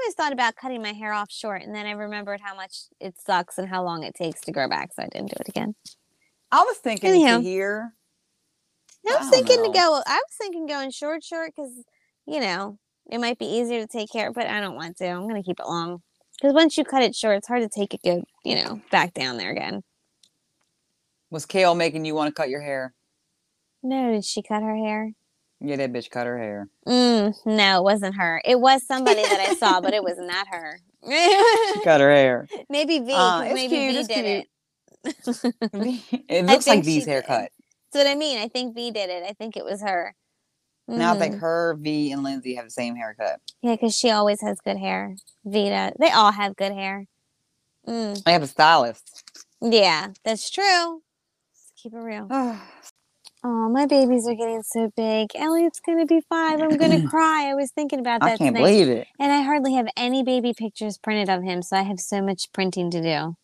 almost thought about cutting my hair off short, and then I remembered how much it sucks and how long it takes to grow back, so I didn't do it again. I was thinking Anyhow. to here. I I was don't thinking know. to go. I was thinking going short, short, because you know it might be easier to take care. But I don't want to. I'm gonna keep it long because once you cut it short, it's hard to take it good. You know, back down there again. Was Kale making you want to cut your hair? No, did she cut her hair? Yeah, that bitch cut her hair. Mm, no, it wasn't her. It was somebody that I saw, but it was not her. She cut her hair. maybe V. Uh, 'cause it's maybe cute, V it's did it. it looks like think she V's did. haircut. That's what I mean. I think V did it. I think it was her. Now I think Mhm. her, V, and Lindsay have the same haircut. Yeah, because she always has good hair. Vita. They all have good hair. Mm, I have a stylist. yeah, that's true. Let's keep it real. Oh, my babies are getting so big. Elliot's gonna be five. I'm gonna cry. I was thinking about that I can't tonight. believe it. And I hardly have any baby pictures printed of him, so I have so much printing to do.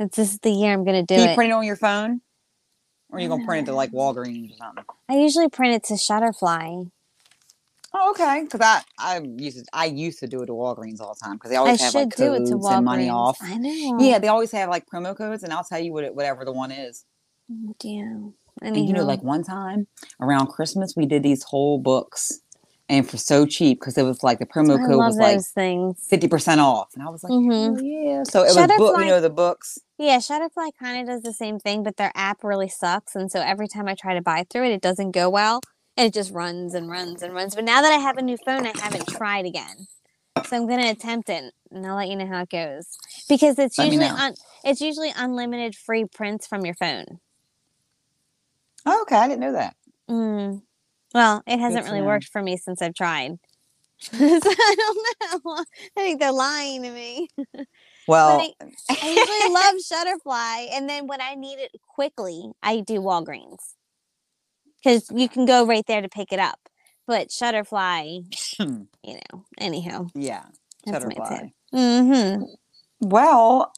It's this is the year I'm gonna do Can you it. print it on your phone? Or are you going to print it to like Walgreens or something? I usually print it to Shutterfly. Oh, okay. Because I, I used to, I used to do it to Walgreens all the time because they always I have should like do it codes to and money off. I know. Yeah, they always have like promo codes, and I'll tell you what it, whatever the one is. Oh, damn. And you know, like one time around Christmas, we did these whole books, and for so cheap because it was like the promo I code was like things. fifty percent off, and I was like, mm-hmm. "Hell yeah! So it was book, Shutterfly- you know, the books. Yeah, Shutterfly kind of does the same thing, but their app really sucks. And so every time I try to buy through it, it doesn't go well. And it just runs and runs and runs. But now that I have a new phone, I haven't tried again. So I'm going to attempt it and I'll let you know how it goes. Because it's Let usually un- it's usually unlimited free prints from your phone. Oh, okay, I didn't know that. Mm. Well, it hasn't really know. worked for me since I've tried. so I don't know. I think they're lying to me. Well, I, I usually love Shutterfly, and then when I need it quickly, I do Walgreens because you can go right there to pick it up. But Shutterfly, you know, anyhow, yeah, that's Shutterfly. Mm-hmm. Well,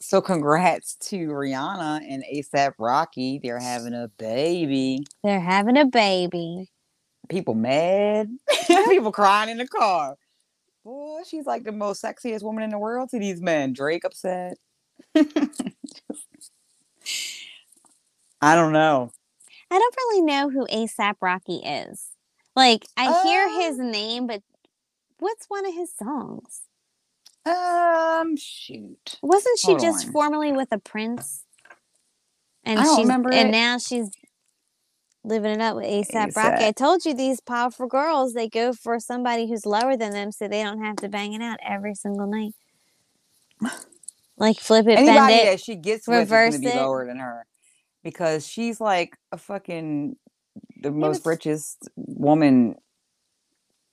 so congrats to Rihanna and ASAP Rocky. They're having a baby. They're having a baby. People mad. People crying in the car. Boy, she's like the most sexiest woman in the world to these men. Drake upset. I don't know. I don't really know who ASAP Rocky is. Like, I hear Uh, his name, but what's one of his songs? Um, shoot. Wasn't she Hold just on. formerly with a prince? And I don't she's remember and it. now she's living it up with ASAP Rocky. I told you these powerful girls, they go for somebody who's lower than them so they don't have to bang it out every single night. Like flip it, bend Anybody it. that she gets with is reverse going to be it. lower than her because she's like a fucking the most but- richest woman.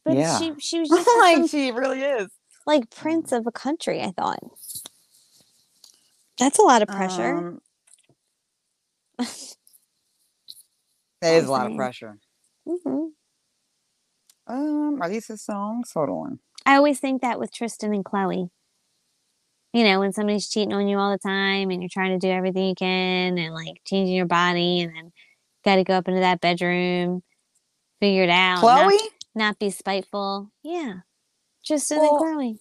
But yeah. she she was just like some, she really is. Like prince of a country, I thought. That's a lot of pressure. Um, that is a lot of pressure. hmm Um, are these his songs? Hold on. I always think that with Tristan and Khloé. You know, when somebody's cheating on you all the time and you're trying to do everything you can and like changing your body and then got to go up into that bedroom, figure it out, not- Khloé, not, be spiteful. Yeah. Tristan Well, and Khloé.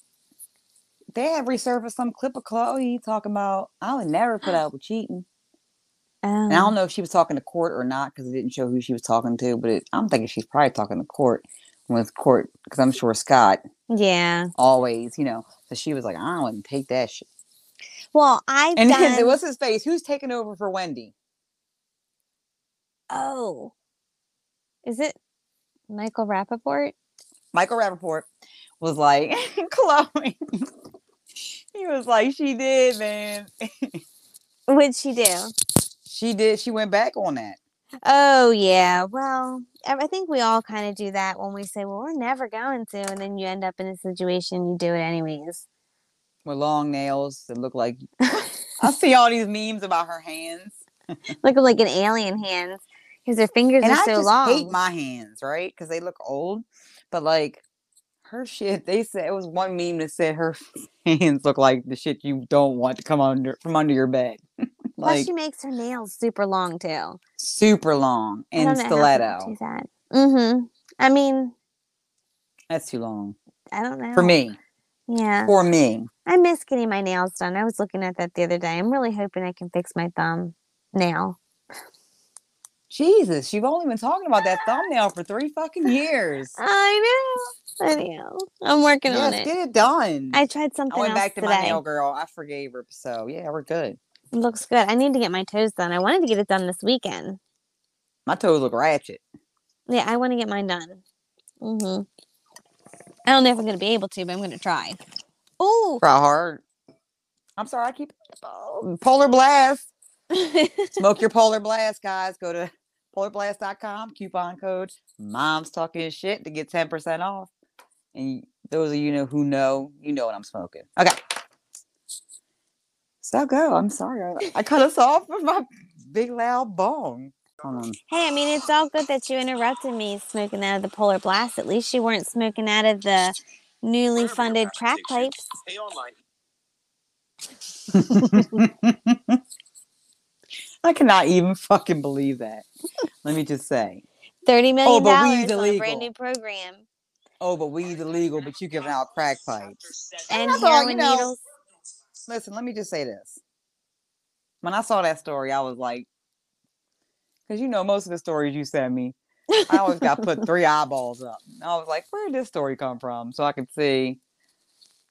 they have resurfaced some clip of Khloé talking about I would never put out with cheating. Um, And I don't know if she was talking to Kourt or not because it didn't show who she was talking to, but it, I'm thinking she's probably talking to Kourt with Kourt because I'm sure Scott yeah. always, you know. So she was like, I wouldn't take that shit. Well, I've And then done. what's his face? Who's taking over for Wendy? oh. Is it Michael Rapaport? Michael Rapaport was like, Khloé. he was like, she did, man. What'd she do? She did. She went back on that. Oh yeah. Well, I think we all kind of do that when we say, "Well, we're never going to," and then you end up in a situation you do it anyways. with long nails that look like I see all these memes about her hands. Look like an alien hands because her fingers And are I so just long. hate my hands, right? Because they look old. But like her shit, they said it was one meme that said her hands look like the shit you don't want to come under from under your bed. Plus, like she makes her nails super long too. super long and don't know how people stiletto. that. Mm-hmm. I mean, That's too long I don't know for me. Yeah. for me. I miss getting my nails done. I was looking at that the other day. I'm really hoping I can fix my thumb nail. Jesus, you've only been talking about that thumbnail for three fucking years. I know. I know. I'm working on Yes, it. get it done. I tried something I went back to today. my nail girl. I forgave her. So yeah, we're good. It looks good. I need to get my toes done. I wanted to get it done this weekend. My toes look ratchet. Yeah, I want to get mine done. Mm-hmm. I don't know if I'm going to be able to, but I'm going to try. Oh, Try hard. I'm sorry, I keep polar blast. Smoke your polar blast, guys. Go to polarblast.com, coupon code mom's talking shit to get 10% off. And those of you know who know, you know what I'm smoking. Okay. So go. I'm sorry. I, I cut us off with my big loud bong. Hold hey, I mean, it's all good that you interrupted me smoking out of the polar blast. At least you weren't smoking out of the newly funded crack pipes. I cannot even fucking believe that. Let me just say. Thirty million oh, but dollars on a brand new program. Oh, but weed's illegal, but you giving out crack pipes. And thought, heroin you know, needles. Listen, let me just say this. When I saw that story, I was like, because you know, most of the stories you send me, I always got put three eyeballs up. And I was like, where did this story come from? So I could see,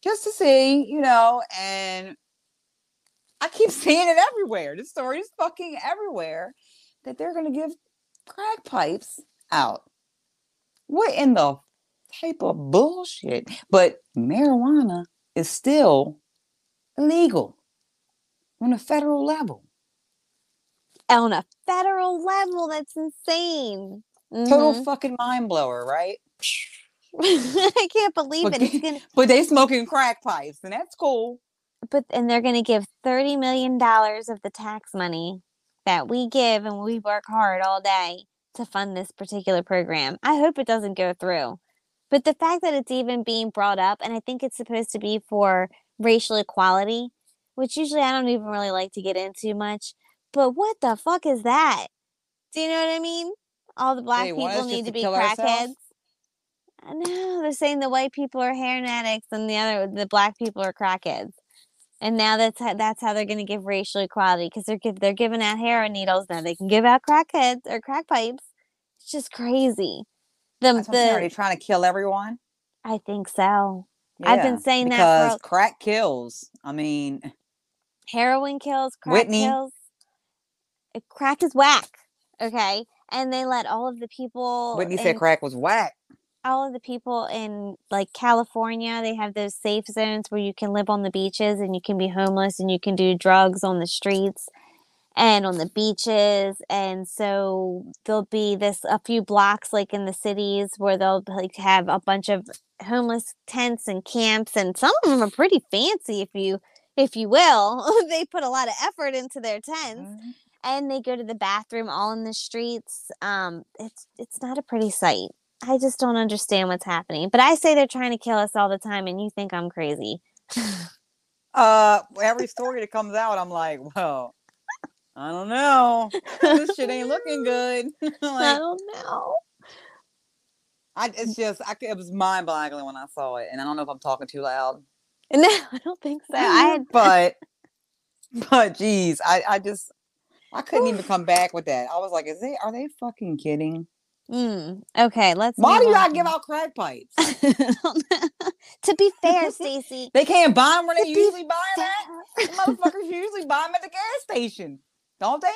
just to see, you know, and I keep seeing it everywhere. This story is fucking everywhere that they're going to give crack pipes out. What in the type of bullshit? But marijuana is still illegal on a federal level. on a federal level. That's insane. Total Mhm. fucking mind blower, right? I can't believe But it. Gonna, But they smoking crack pipes, and that's cool. But and they're going to give thirty million dollars of the tax money that we give and we work hard all day to fund this particular program. I hope it doesn't go through. But the fact that it's even being brought up, and I think it's supposed to be for racial equality, which usually I don't even really like to get into much. But what the fuck is that? Do you know what I mean? All the black people need to to be crackheads. ourselves? I know they're saying the white people are heroin addicts and the other the black people are crackheads. And now that's how, that's how they're going to give racial equality because they're give, they're giving out heroin needles now they can give out crackheads or crack pipes. It's just crazy. The That's what I'm saying. Are they the trying to kill everyone? I think so. I've been Yeah, saying that because crack kills. I mean, Heroin kills, crack Whitney. kills. Crack is whack. Okay, and they let all of the people. Whitney in said crack was whack. All of the people in like California, they have those safe zones where you can live on the beaches and you can be homeless and you can do drugs on the streets and on the beaches. And so there'll be this a few blocks like in the cities where they'll like have a bunch of homeless tents and camps and some of them are pretty fancy if you if you will. they put a lot of effort into their tents Mhm. and they go to the bathroom all in the streets. Um, it's it's not a pretty sight. I just don't understand what's happening. But I say they're trying to kill us all the time, and you think I'm crazy. Uh, every story that comes out, I'm like, well, I don't know. this shit ain't looking good. I don't know. I, it's just, I, it was mind boggling when I saw it, and I don't know if I'm talking too loud. No, I don't think so. I had but, but, geez, I, I just, I couldn't even come back with that. I was like, is they, are they fucking kidding? Mm, okay. Let's. Why do on give out crack pipes? to be fair, Stacy, They can't buy them when they usually buy them at. The motherfuckers usually buy them at the gas station, don't they?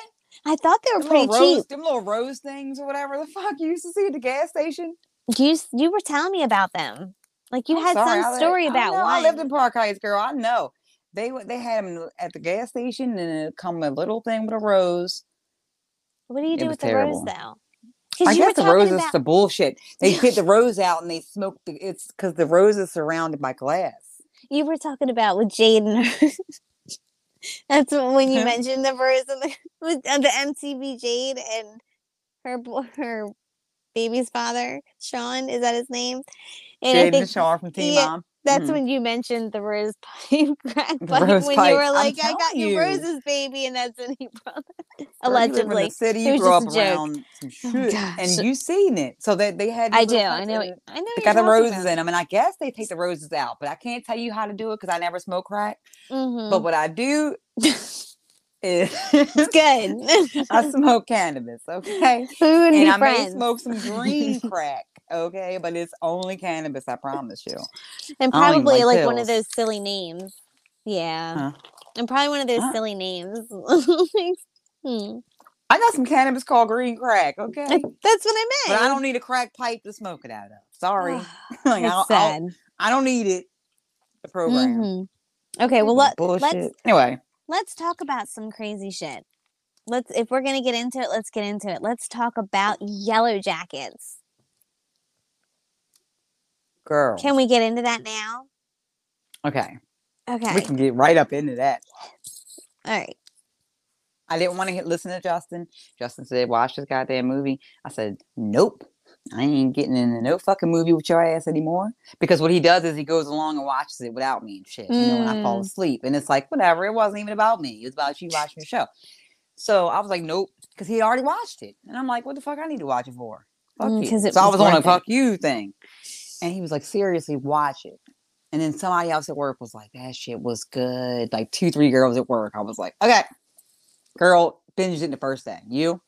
I thought they were Them pretty little rose, cheap. them little rose things or whatever the fuck you used to see at the gas station. You you were telling me about them. Like you I'm had sorry, some li- story I about know, one. I lived in Park Heights, girl. I know. They they had them at the gas station, and it come a little thing with a rose. what do you do with the terrible. rose though? I guess the rose is about the bullshit. They get the rose out and they smoke the. It's because the rose is surrounded by glass. you were talking about with Jade and her. That's when you mentioned the verse of the with uh, the MTV Jade and her her baby's father Sean is that his name? Jade and I Jaden think Shaw from Teen yeah, Mom. That's Mhm. when you mentioned the rose pipe crack pipe rose when pipe. you were like, "I got you you. roses, baby," and that's when he brought you in allegedly. the city, It you grew up just a joke. around some Oh, shit, gosh. and you seen it. So they they had. I do. I know. and I know. They got the roses about. in them, and I guess they take the roses out, but I can't tell you how to do it because I never smoke crack. Mhm. But what I do is it's good. I smoke cannabis, okay? wouldn't And be I friends. may smoke some green crack, okay? But it's only cannabis, I promise you. and I don't even probably like like, one of those silly names. Yeah. Huh? And probably one of those Huh? silly names. Hmm. I got some cannabis called green crack, okay? That's what I meant. But. I don't need a crack pipe to smoke it out of. Sorry. like, I, don't, sad. I don't need it. The program. Mhm. Okay, well let, let's Anyway, let's talk about some crazy shit. Let's if we're gonna get into it, let's get into it. Let's talk about Yellowjackets. Girl. Can we get into that now? okay. Okay. We can get right up into that. All right. I didn't want to listen to Justin. Justin said, "Watch this goddamn movie." I said, "Nope, I ain't getting into no fucking movie with your ass anymore." Because what he does is he goes along and watches it without me and shit. You know, when I fall Mm. asleep, and it's like whatever. It wasn't even about me. It was about you watching the show. So I was like, "Nope," because he already watched it, and I'm like, "What the fuck? I need to watch it for?" Fuck Mm, you. it so I was was on a it. fuck you thing, and he was like, "Seriously, watch it." And then somebody else at work was like, "That shit was good." Like two, three girls at work. I was like, "Okay." Girl, binged it the first day. You?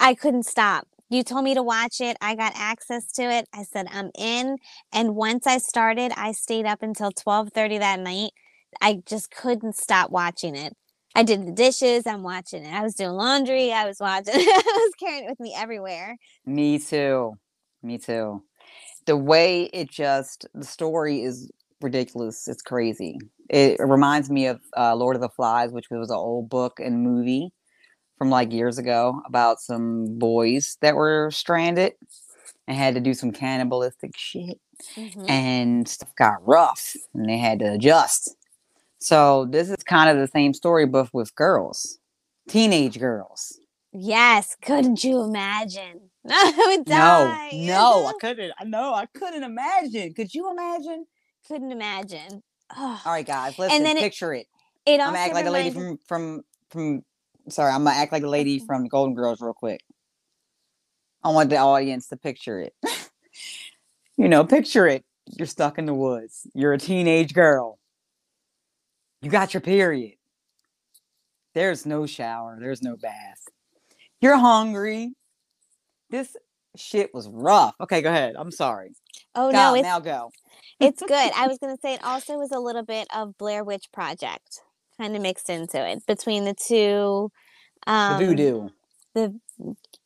I couldn't stop. You told me to watch it. I got access to it. I said I'm in. And once I started, I stayed up until 12:30 that night. I just couldn't stop watching it. I did the dishes, I'm watching it. I was doing laundry, I was watching it. I was carrying it with me everywhere. Me too. Me too. The way it just the story is ridiculous. It's crazy. It reminds me of uh, Lord of the Flies, which was an old book and movie from like years ago about some boys that were stranded and had to do some cannibalistic shit. Mhm. and stuff got rough and they had to adjust. So this is kind of the same story, but with girls, teenage girls. Yes, couldn't you imagine? Oh, I would No, no, I couldn't. I know I couldn't imagine. Could you imagine? couldn't imagine. Ugh. All right, guys, listen. then picture it. It I'm gonna act like the lady from from from. Sorry, I'm gonna act like the lady from the Golden Girls real quick. I want the audience to picture it. you know, picture it. You're stuck in the woods. You're a teenage girl. You got your period. There's no shower. There's no bath. You're hungry. This shit was rough. Okay, go ahead. I'm sorry. Oh no, it's now go. it's good. I was gonna say it also was a little bit of Blair Witch Project, kind of mixed into it between the two. Um, The voodoo. The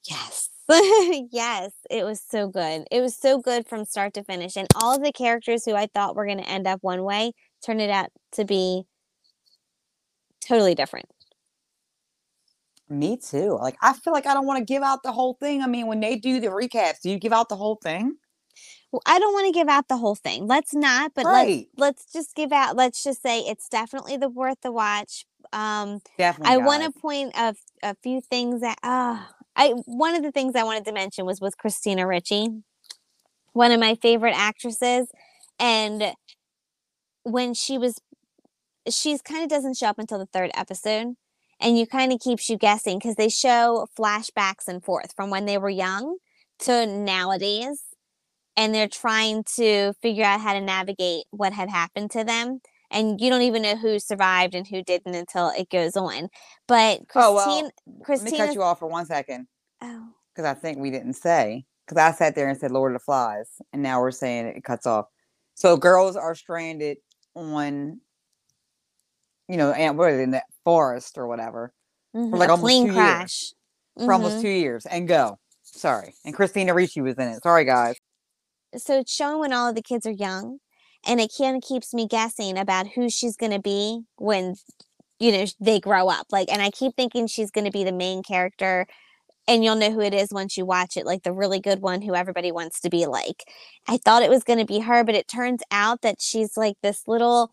yes, yes, it was so good. It was so good from start to finish, and all of the characters who I thought were gonna end up one way turned it out to be totally different. Me too. Like I feel like I don't want to give out the whole thing. I mean, when they do the recaps, do you give out the whole thing? Well, I don't want to give out the whole thing. Let's not, but Right. let's let's just give out. Let's just say it's definitely the worth the watch. Um, Definitely. I want to point a, a few things that uh, I one of the things I wanted to mention was with Christina Ricci, one of my favorite actresses, and when she was, she's kind of doesn't show up until the third episode, and you kind of keeps you guessing because they show flashbacks and forth from when they were young to nowadays, and they're trying to figure out how to navigate what had happened to them and you don't even know who survived and who didn't until it goes on. But Oh, well, Christine, Let me cut you off for one second oh, because I think we didn't say because I sat there and said Lord of the Flies, and now we're saying it cuts off. So girls are stranded on, you know, and what is it, in that forest or whatever mhm, like a almost plane two years. crash for almost Mhm. two years and go. Sorry, and Christina Ricci was in it. Sorry, guys. So it's showing when all of the kids are young, and it kind of keeps me guessing about who she's going to be when you know they grow up. Like, and I keep thinking she's going to be the main character. And you'll know who it is once you watch it, like the really good one who everybody wants to be like. I thought it was going to be her, but it turns out that she's like this little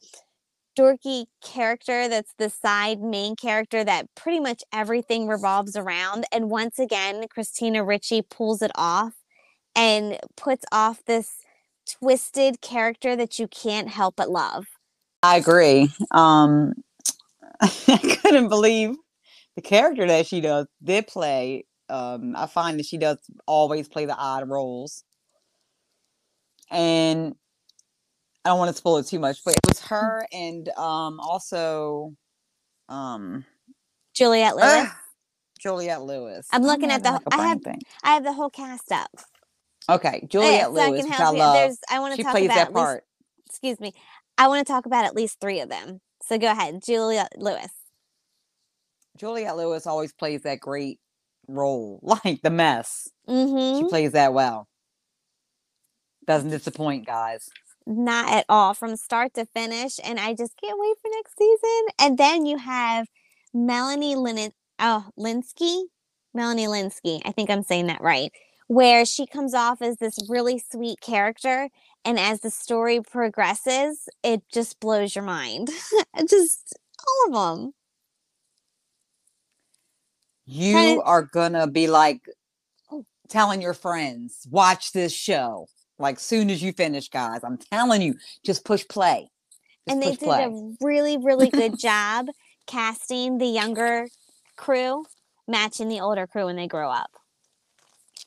dorky character that's the side main character that pretty much everything revolves around. And once again, Christina Ricci pulls it off and puts off this twisted character that you can't help but love. I agree. Um, I couldn't believe the character that she does did play. Um, I find that she does always play the odd roles, and I don't want to spoil it too much, but it was her and um also um Juliette Lewis. ah, Juliette Lewis. I'm looking at the- like, I have- thing. I have the whole cast up. Okay, Yeah, Juliette so Lewis, can which I love. There's I want to She talk plays about that at least excuse me. I want to talk about at least three of them. So go ahead, Juliette Lewis. Juliette Lewis always plays that great role, like the mess. Mm-hmm. She plays that well. Doesn't disappoint, guys. Not at all from start to finish. And I just can't wait for next season. And then you have Melanie Lin oh Lynskey. Melanie Lynskey. I think I'm saying that right. Where she comes off as this really sweet character. And as the story progresses, it just blows your mind. just all of them. You are gonna be like Oh. telling your friends, watch this show. Like soon as you finish, guys. I'm telling you, just push play. Just and they did play. a really, really good job casting the younger crew matching the older crew when they grow up.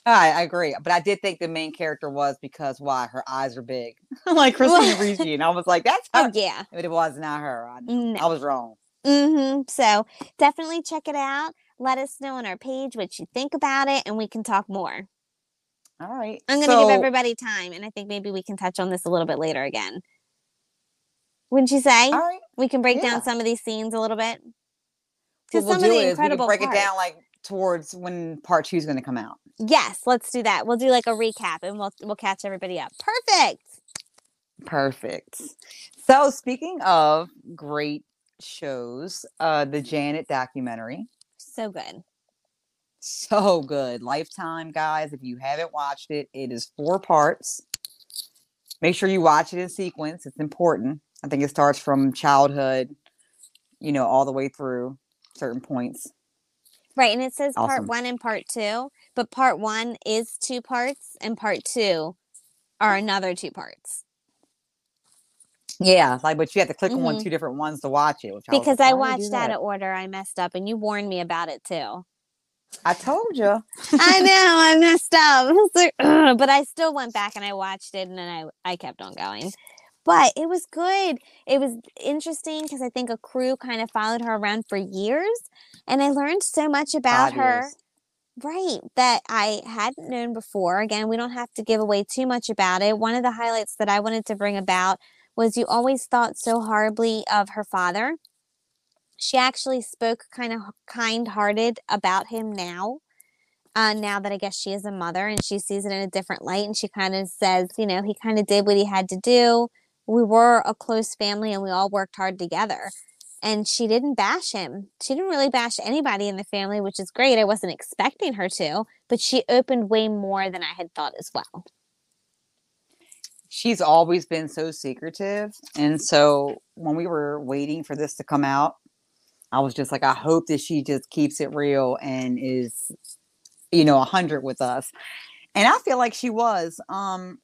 I, I agree, but I did think the main character was because why her eyes are big, like Christina Ricci, and I was like, "That's her," Oh yeah. but it was not her. I. No. I was wrong. Mm-hmm. So definitely check it out. Let us know on our page what you think about it, and we can talk more. All right, I'm going to so, give everybody time, and I think maybe we can touch on this a little bit later again. Wouldn't you say? All right, we can break yeah. down some of these scenes a little bit. Because we'll some do of the is we can incredible break parts. it down like towards when part two is going to come out. Yes, let's do that. We'll do like a recap, and we'll we'll catch everybody up. Perfect. Perfect. So speaking of great shows, uh, the Janet documentary. So good. So good. Lifetime, guys. If you haven't watched it, it is four parts. Make sure you watch it in sequence. It's important. I think it starts from childhood, you know, all the way through certain points. Right, and it says part one and part two, but part one is two parts, and part two are another two parts. Yeah, like, but you have to click on Mhm. two different ones to watch it. Which I Because like, I "Why do you do watched out of order, I messed up, and you warned me about it too. I told you. I know I messed up, I like, but I still went back and I watched it, and then I I kept on going. But it was good. It was interesting because I think a crew kind of followed her around for years, and I learned so much about Five her. years. Right, that I hadn't known before. Again, we don't have to give away too much about it. One of the highlights that I wanted to bring about was you always thought so horribly of her father. She actually spoke kind of kind-hearted about him now. Uh, now that I guess she is a mother and she sees it in a different light, and she kind of says, you know, he kind of did what he had to do. We were a close family and we all worked hard together and she didn't bash him. She didn't really bash anybody in the family, which is great. I wasn't expecting her to, but she opened way more than I had thought as well. she's always been so secretive. And so when we were waiting for this to come out, I was just like, I hope that she just keeps it real and is, you know, a hundred with us. And I feel like she was. Um,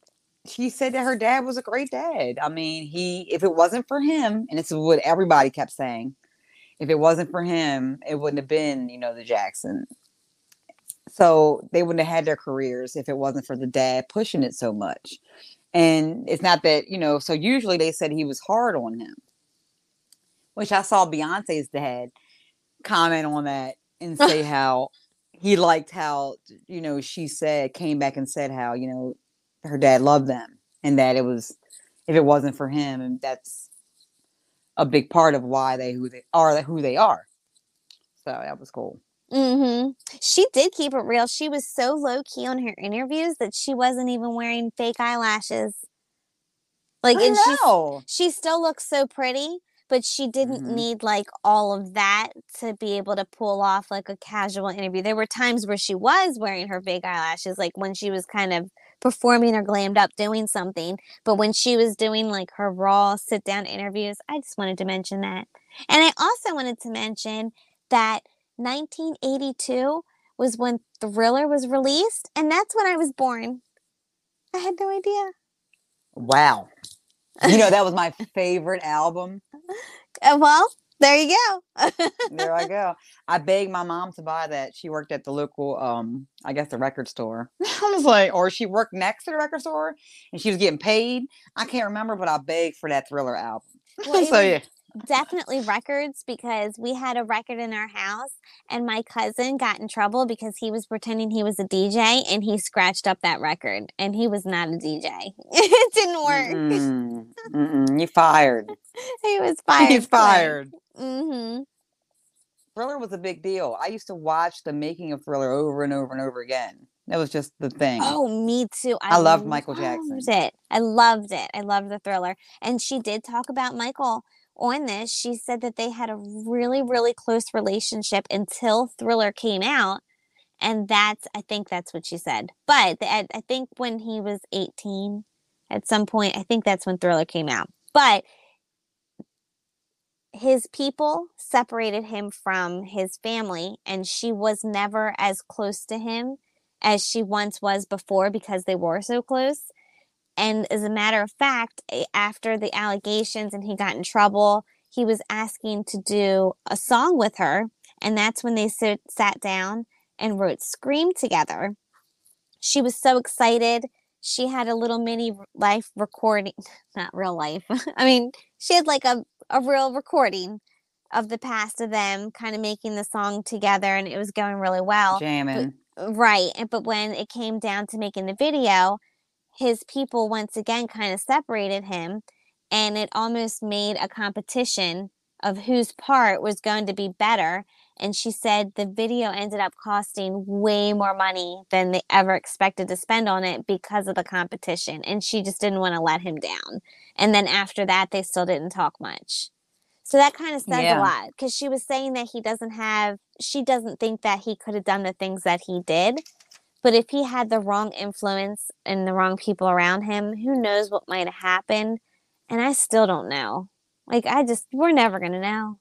she said that her dad was a great dad. I mean, he if it wasn't for him, and is what everybody kept saying, if it wasn't for him, it wouldn't have been, you know, the Jackson. So they wouldn't have had their careers if it wasn't for the dad pushing it so much. And it's not that, you know, so usually they said he was hard on him, which I saw Beyonce's dad comment on that and say how he liked how, you know, she said, came back and said how, you know, her dad loved them and that it was, if it wasn't for him, and that's a big part of why they who they are, who they are. So that was cool. mm-hmm. She did keep it real. She was so low key on her interviews that she wasn't even wearing fake eyelashes. Like, I and she she still looks so pretty, but she didn't Mhm. need like all of that to be able to pull off like a casual interview. There were times where she was wearing her fake eyelashes, like when she was kind of performing or glammed up doing something. But when she was doing like her raw sit down interviews, I just wanted to mention that. And I also wanted to mention that 1982 was when Thriller was released, and that's when I was born. I had no idea. Wow. You know, that was my favorite album. Uh, well, there you go. There I go. I begged my mom to buy that. She worked at the local, um, I guess the record store. I was like, or she worked next to the record store and she was getting paid. I can't remember, but I begged for that thriller album. Well, so was yeah. Definitely records because we had a record in our house and my cousin got in trouble because he was pretending he was a DJ and he scratched up that record and he was not a DJ. it didn't work. Mm-mm, mm-mm, you fired. He was fired. He's fired. Mm-hmm. Thriller was a big deal. I used to watch the making of Thriller over and over and over again. That was just the thing. Oh, me too. I loved Michael Jackson. loved It. I loved it. I loved the thriller. And she did talk about Michael on this. She said that they had a really, really close relationship until Thriller came out. And that's, I think that's what she said. But I, I think when he was 18, at some point, I think that's when Thriller came out. But his people separated him from his family, and she was never as close to him as she once was before because they were so close. And as a matter of fact, after the allegations and he got in trouble, he was asking to do a song with her. And that's when they sit, sat down and wrote Scream together. She was so excited. She had a little mini life recording, not real life. I mean, she had like a, a real recording of the past of them kind of making the song together and it was going really well. Jamming. Right. But when it came down to making the video, his people once again kind of separated him and it almost made a competition of whose part was going to be better. And she said the video ended up costing way more money than they ever expected to spend on it because of the competition. And she just didn't want to let him down. And then after that, they still didn't talk much. So that kind of says Yeah. a lot because she was saying that he doesn't have, she doesn't think that he could have done the things that he did. But if he had the wrong influence and the wrong people around him, who knows what might have happened? And I still don't know. Like, I just, we're never going to know.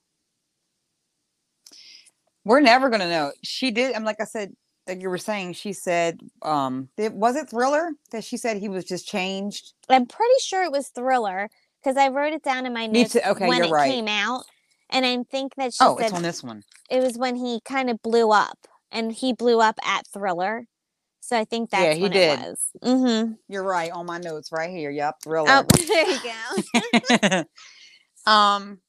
We're never gonna know. She did, I'm like I said, like you were saying, she said, um, it, was it Thriller that she said he was just changed? I'm pretty sure it was Thriller because I wrote it down in my notes. Okay, when it right. came out. And I think that she Oh, said it's on this one. it was when he kind of blew up and he blew up at Thriller. So I think that's Yeah, he did. it was. Mm-hmm. You're right on my notes right here. Yep, Thriller. Oh, there you go. um,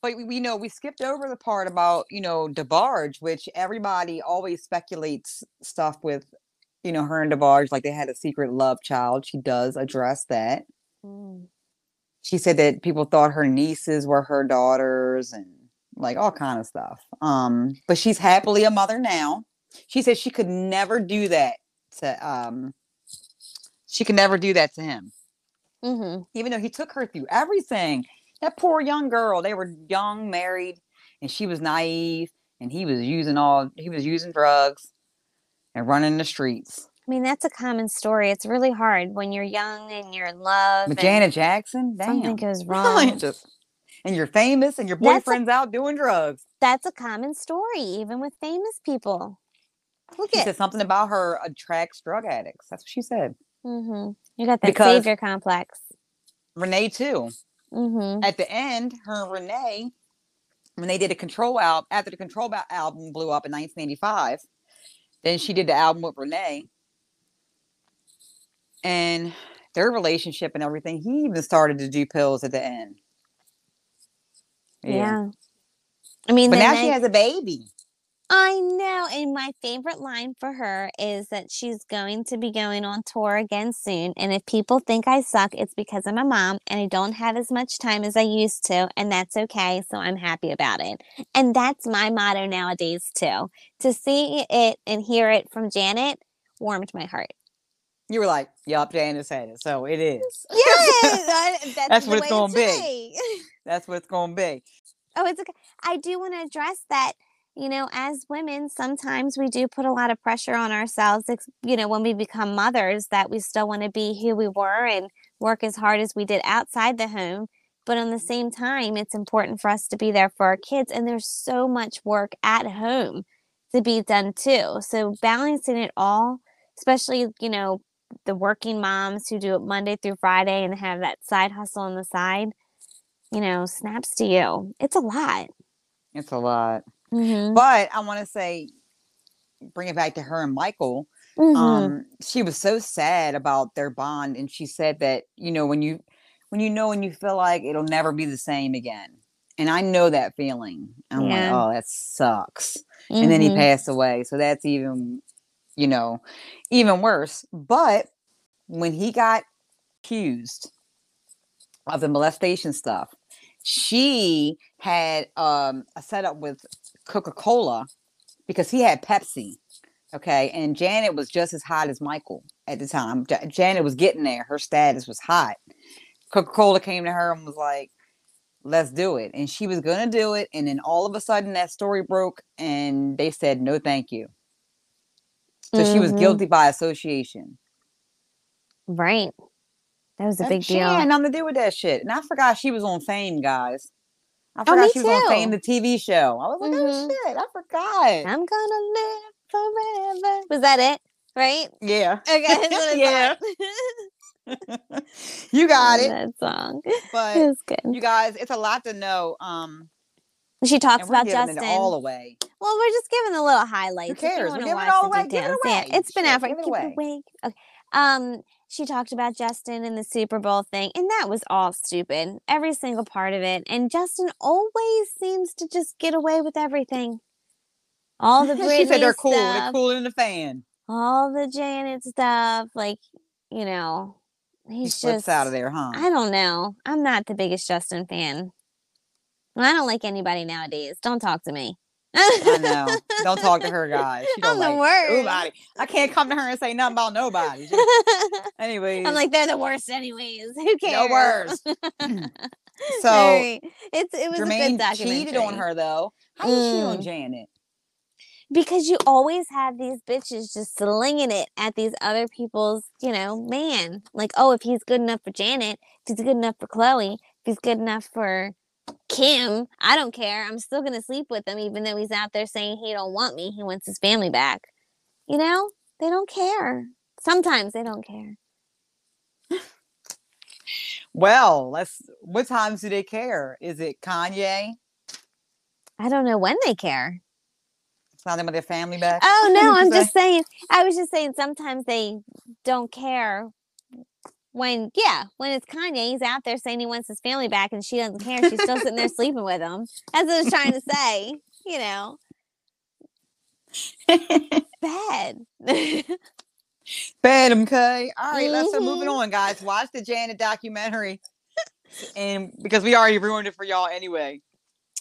but we, we know we skipped over the part about you know DeBarge, which everybody always speculates stuff with, you know, her and DeBarge like they had a secret love child. She does address that. Mm. She said that people thought her nieces were her daughters and like all kind of stuff. Um, but she's happily a mother now. She said she could never do that to um. She could never do that to him Mm-hmm. even though he took her through everything. That poor young girl, they were young, married, and she was naive, and he was using all he was using drugs and running the streets. I mean, that's a common story. It's really hard when you're young and you're in love. But Janet Jackson, damn. something goes wrong. just- and you're famous and your That's a- boyfriend's out doing drugs. That's a common story, even with famous people. Look She at. said something about her attracts drug addicts. That's what she said. Mm-hmm. You got that Because- savior complex. René too. Mm-hmm. At the end, her and René, when they did a control album after the control album blew up in 1985, then she did the album with Renee. And their relationship and everything, he even started to do pills at the end. Yeah. I mean, But now she has a baby. I know. And my favorite line for her is that she's going to be going on tour again soon. And if people think I suck, it's because I'm a mom and I don't have as much time as I used to. And that's okay. So I'm happy about it. And that's my motto nowadays, too. To see it and hear it from Janet warmed my heart. You were like, yup, Janice said it. So it mm, is. Yes, that's, That's what it's gonna be. be. That's what it's going to be. Oh, it's okay. I do want to address that. You know, as women, sometimes we do put a lot of pressure on ourselves, you know, when we become mothers, that we still want to be who we were and work as hard as we did outside the home. But on the same time, it's important for us to be there for our kids. And there's so much work at home to be done too. So balancing it all, especially, you know, the working moms who do it Monday through Friday and have that side hustle on the side, you know, snaps to you. It's a lot. It's a lot. Mm-hmm. But I want to say, bring it back to her and Michael. Mm-hmm. Um, she was so sad about their bond, and she said that you know when you when you know and you feel like it'll never be the same again. And I know that feeling. I'm Yeah. like, oh, that sucks. And then he Mhm. passed away, so that's even, you know, even worse. But when he got accused of the molestation stuff, she had um a setup with Coca-Cola because he had Pepsi. Okay. And Janet was just as hot as Michael at the time. Ja- Janet was getting there. Her status was hot. Coca-Cola came to her and was like, let's do it. And she was gonna do it. And then all of a sudden that story broke and they said no thank you. So she was Mhm. guilty by association. Right. That was a That- big she deal. She had nothing to do with that shit. And I forgot she was on Fame, guys. I Oh, forgot me she was on Fame, the TV show. I was like, Mhm. oh shit, I forgot. I'm gonna live forever. Was that it? Right? Yeah. Okay. Yeah. you got it. That song. But It was good. you guys, it's a lot to know. Um She talks about Justin. all away. Well, we're just giving the little highlights. you cares? We're giving it all the away. Give it away. it's been out give it keep away. it away. Okay. Um, she talked about Justin and the Super Bowl thing, and that was all stupid. Every single part of it. And Justin always seems to just get away with everything. All the Britney she said they're cool. They're stuff, cooler than the fan. all the Janet stuff. Like, you know, He he's slips just out of there, huh? I don't know. I'm not the biggest Justin fan. I don't like anybody nowadays. Don't talk to me. I know. Don't talk to her, guys. She I'm don't the like worst. nobody. I can't come to her and say nothing about nobody. Anyways, I'm like, they're the worst, anyways. Who cares? no words. so Very- it's it was a good documentary. cheated on her though. How you cheat on Mm. Janet? because you always have these bitches just slinging it at these other people's, you know, man. Like, oh, if he's good enough for Janet, if he's good enough for Khloé, if he's good enough for Kim, I don't care. I'm still gonna sleep with him, even though he's out there saying he don't want me. He wants his family back. You know, they don't care. Sometimes they don't care. Well, let's. What times do they care? Is it Kanye? I don't know when they care. Finding about their family back? Oh no, I'm just saying. I was just saying sometimes they don't care when yeah, when it's Kanye, he's out there saying he wants his family back and she doesn't care. She's still sitting there sleeping with him. That's what I was trying to say. You know. Bad. Bad okay. All right, let's start moving mm-hmm. on, guys. Watch the Janet documentary. And because we already ruined it for y'all anyway.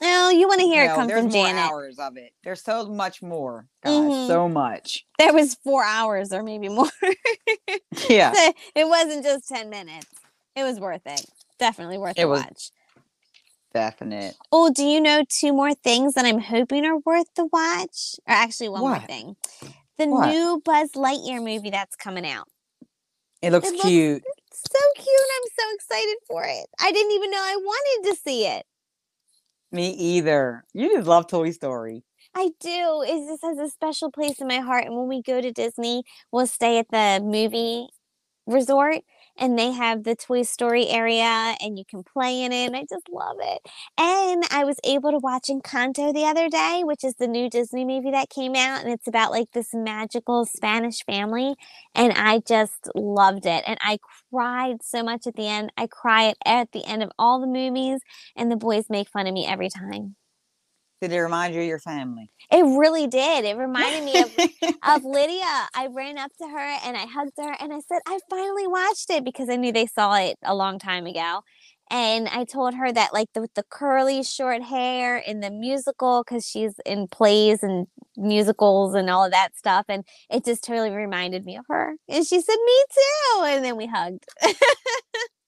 Well, you want to hear it No, come there's from more Janet. hours of it. There's so much more, guys. Mhm. So much. There was four hours or maybe more. Yeah. it wasn't just ten minutes. It was worth it. Definitely worth It a was- watch. Definite. Oh, do you know two more things that I'm hoping are worth the watch? Or actually, one more thing. The What? new Buzz Lightyear movie that's coming out. It looks It looks- cute. So cute. I'm so excited for it. I didn't even know I wanted to see it. Me either. You just love Toy Story. I do. It just has a special place in my heart. And when we go to Disney, we'll stay at the movie resort and they have the Toy Story area and you can play in it. And I just love it. And I was able to watch Encanto the other day, which is the new Disney movie that came out. And it's about like this magical Spanish family. And I just loved it. And I cried so much at the end. I cry at, at the end of all the movies. And the boys make fun of me every time. Did it remind you of your family? It really did. It reminded me of of Lydia. I ran up to her and I hugged her and I said, I finally watched it because I knew they saw it a long time ago. And I told her that, like, the, with the curly short hair in the musical, because she's in plays and musicals and all of that stuff. And it just totally reminded me of her. And she said, Me too. And then we hugged. it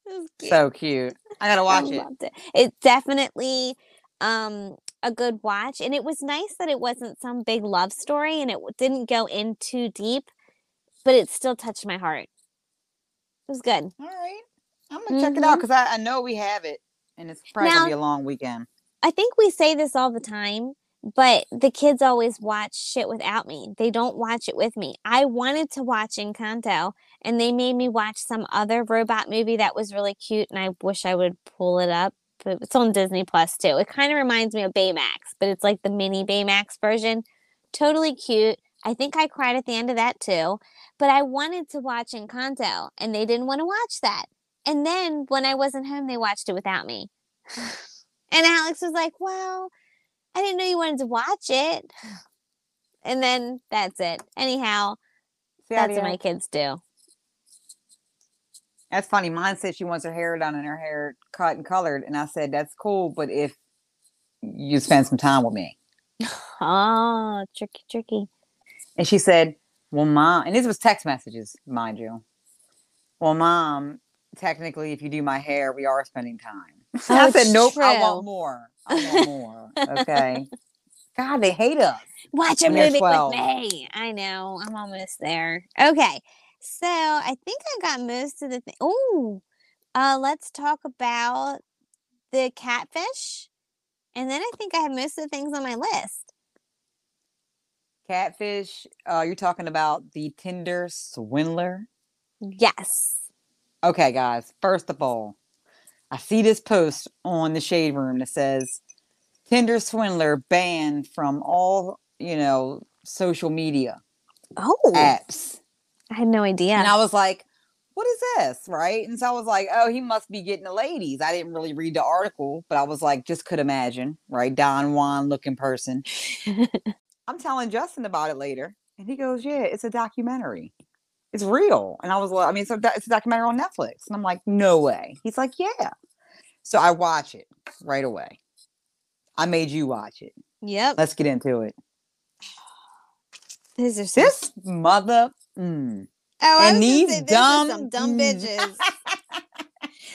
was cute. so cute. I gotta watch I it. loved it. It's definitely um a good watch and it was nice that it wasn't some big love story and it didn't go in too deep but it still touched my heart. It was good. All right. I'm gonna check it out mm-hmm. because I, I know we have it, and it's probably Now- gonna be a long weekend. I think we say this all the time, but the kids always watch shit without me. They don't watch it with me. I wanted to watch Encanto, and they made me watch some other robot movie that was really cute, and I wish I would pull it up. It's on Disney Plus too. It kind of reminds me of Baymax, but it's like the mini Baymax version. Totally cute. I think I cried at the end of that too. But I wanted to watch Encanto, and they didn't want to watch that. And then when I wasn't home, they watched it without me. and Alex was like, Well, I didn't know you wanted to watch it. And then that's it. Anyhow, that's what my kids do. That's funny. Mine said she wants her hair done and her hair cut and colored, and I said that's cool, but if you spend some time with me, Oh, tricky, tricky. and she said, "Well, mom," and this was text messages, mind you. Well, mom, technically, if you do my hair, we are spending time. I Oh, said, it's "Nope, I want more. I want more." Okay. God, they hate us. Watch a movie 12. with me. I know. I'm almost there. Okay. So I think I got most of the thing. Oh, uh, let's talk about the catfish. And then I think I have most of the things on my list. Catfish. Uh, you're talking about the Tinder swindler. Yes. Okay, guys. First of all, I see this post on the shade room that says Tinder swindler banned from all, you know, social media Oh, apps. I had no idea. And I was like, what is this? Right. And so I was like, oh, he must be getting the ladies. I didn't really read the article, but I was like, just could imagine, right? Don Juan looking person. I'm telling Justin about it later. And he goes, yeah, it's a documentary. It's real. And I was like, I mean, it's a, doc- it's a documentary on Netflix. And I'm like, no way. He's like, yeah. So I watch it right away. I made you watch it. Yep. Let's get into it. Are some, This mother. Mm. Oh, I and these say, dumb- some dumb bitches.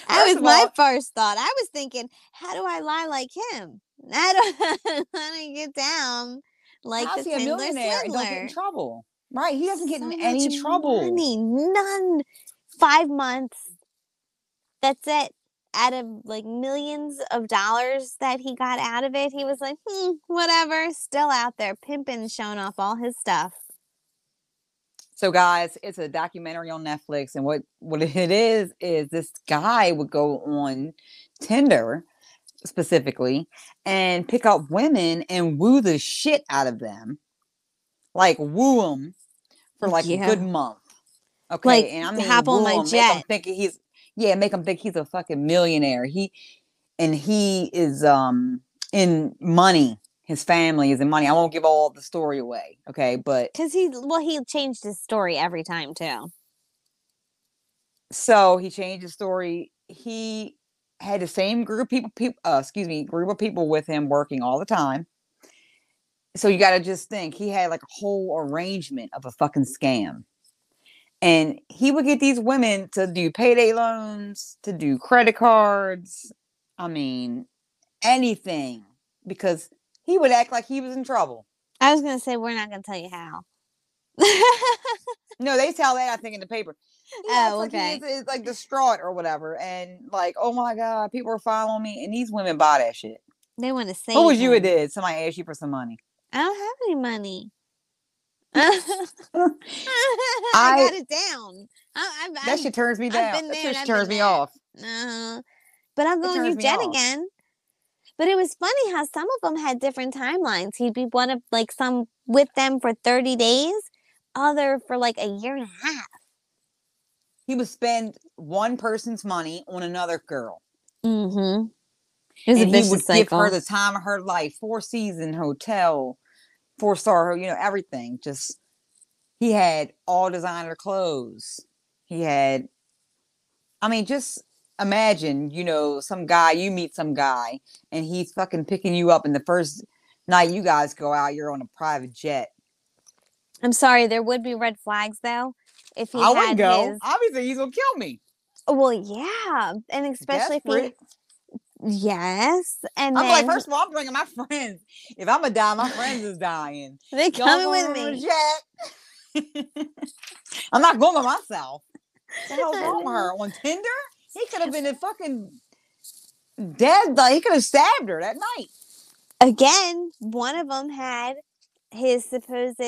That was of my all- first thought. I was thinking, how do I lie like him? How do how do I get down like How's the he a millionaire and don't get in trouble? Right. He doesn't get So in any trouble. Money, none. Five months. That's it. Out of like millions of dollars that he got out of it, he was like, hmm, whatever. Still out there pimping, showing off all his stuff. So, guys, it's a documentary on Netflix, and what what it is is this guy would go on Tinder specifically and pick up women and woo the shit out of them, like woo them for like Yeah. a good month. Okay, Like, and I mean, hop on my make 'em jet. thinking he's yeah, make him think he's a fucking millionaire. He and he is um in money. His family is in money. I won't give all the story away, okay, but Because he, well, he changed his story every time too. so he changed his story. He had the same group of people, people uh, excuse me, group of people with him working all the time. So you got to just think he had like a whole arrangement of a fucking scam. And he would get these women to do payday loans, to do credit cards. I mean, anything because he would act like he was in trouble. I was gonna say we're not gonna tell you how. No, they tell that I think in the paper. Oh, like he okay. is, is like distraught or whatever, and like, oh my god, people are following me, and these women buy that shit. they want to say. What was you? It did somebody asked you for some money? I don't have any money. I, I- got it down. I, I've, That shit turns me down. That shit turns me there. off. uh, but I'll go on your jet off. again. But it was funny how some of them had different timelines. He'd be one of like some with them for 30 days, other for like a year and a half. He would spend one person's money on another girl, Mm-hmm. It and he would cycle. give her the time of her life, four season hotel, four star, you know, everything. Just he had all designer clothes. He had, I mean, just imagine, you know, some guy you meet some guy, and he's fucking picking you up, and the first night you guys go out, you're on a private jet. I'm sorry, there would be red flags though. If he I wouldn't go. his, Obviously, he's gonna kill me. well, yeah, and especially if Desperate. he, yes, and I'm then like, first of all, I'm bringing my friends. If I'm gonna die, my friends is dying. they coming with going on a me. jet? I'm not going by myself. What the hell's wrong with her? On Tinder? He could have been a fucking dead. Like he could have stabbed her that night. again, one of them had his supposed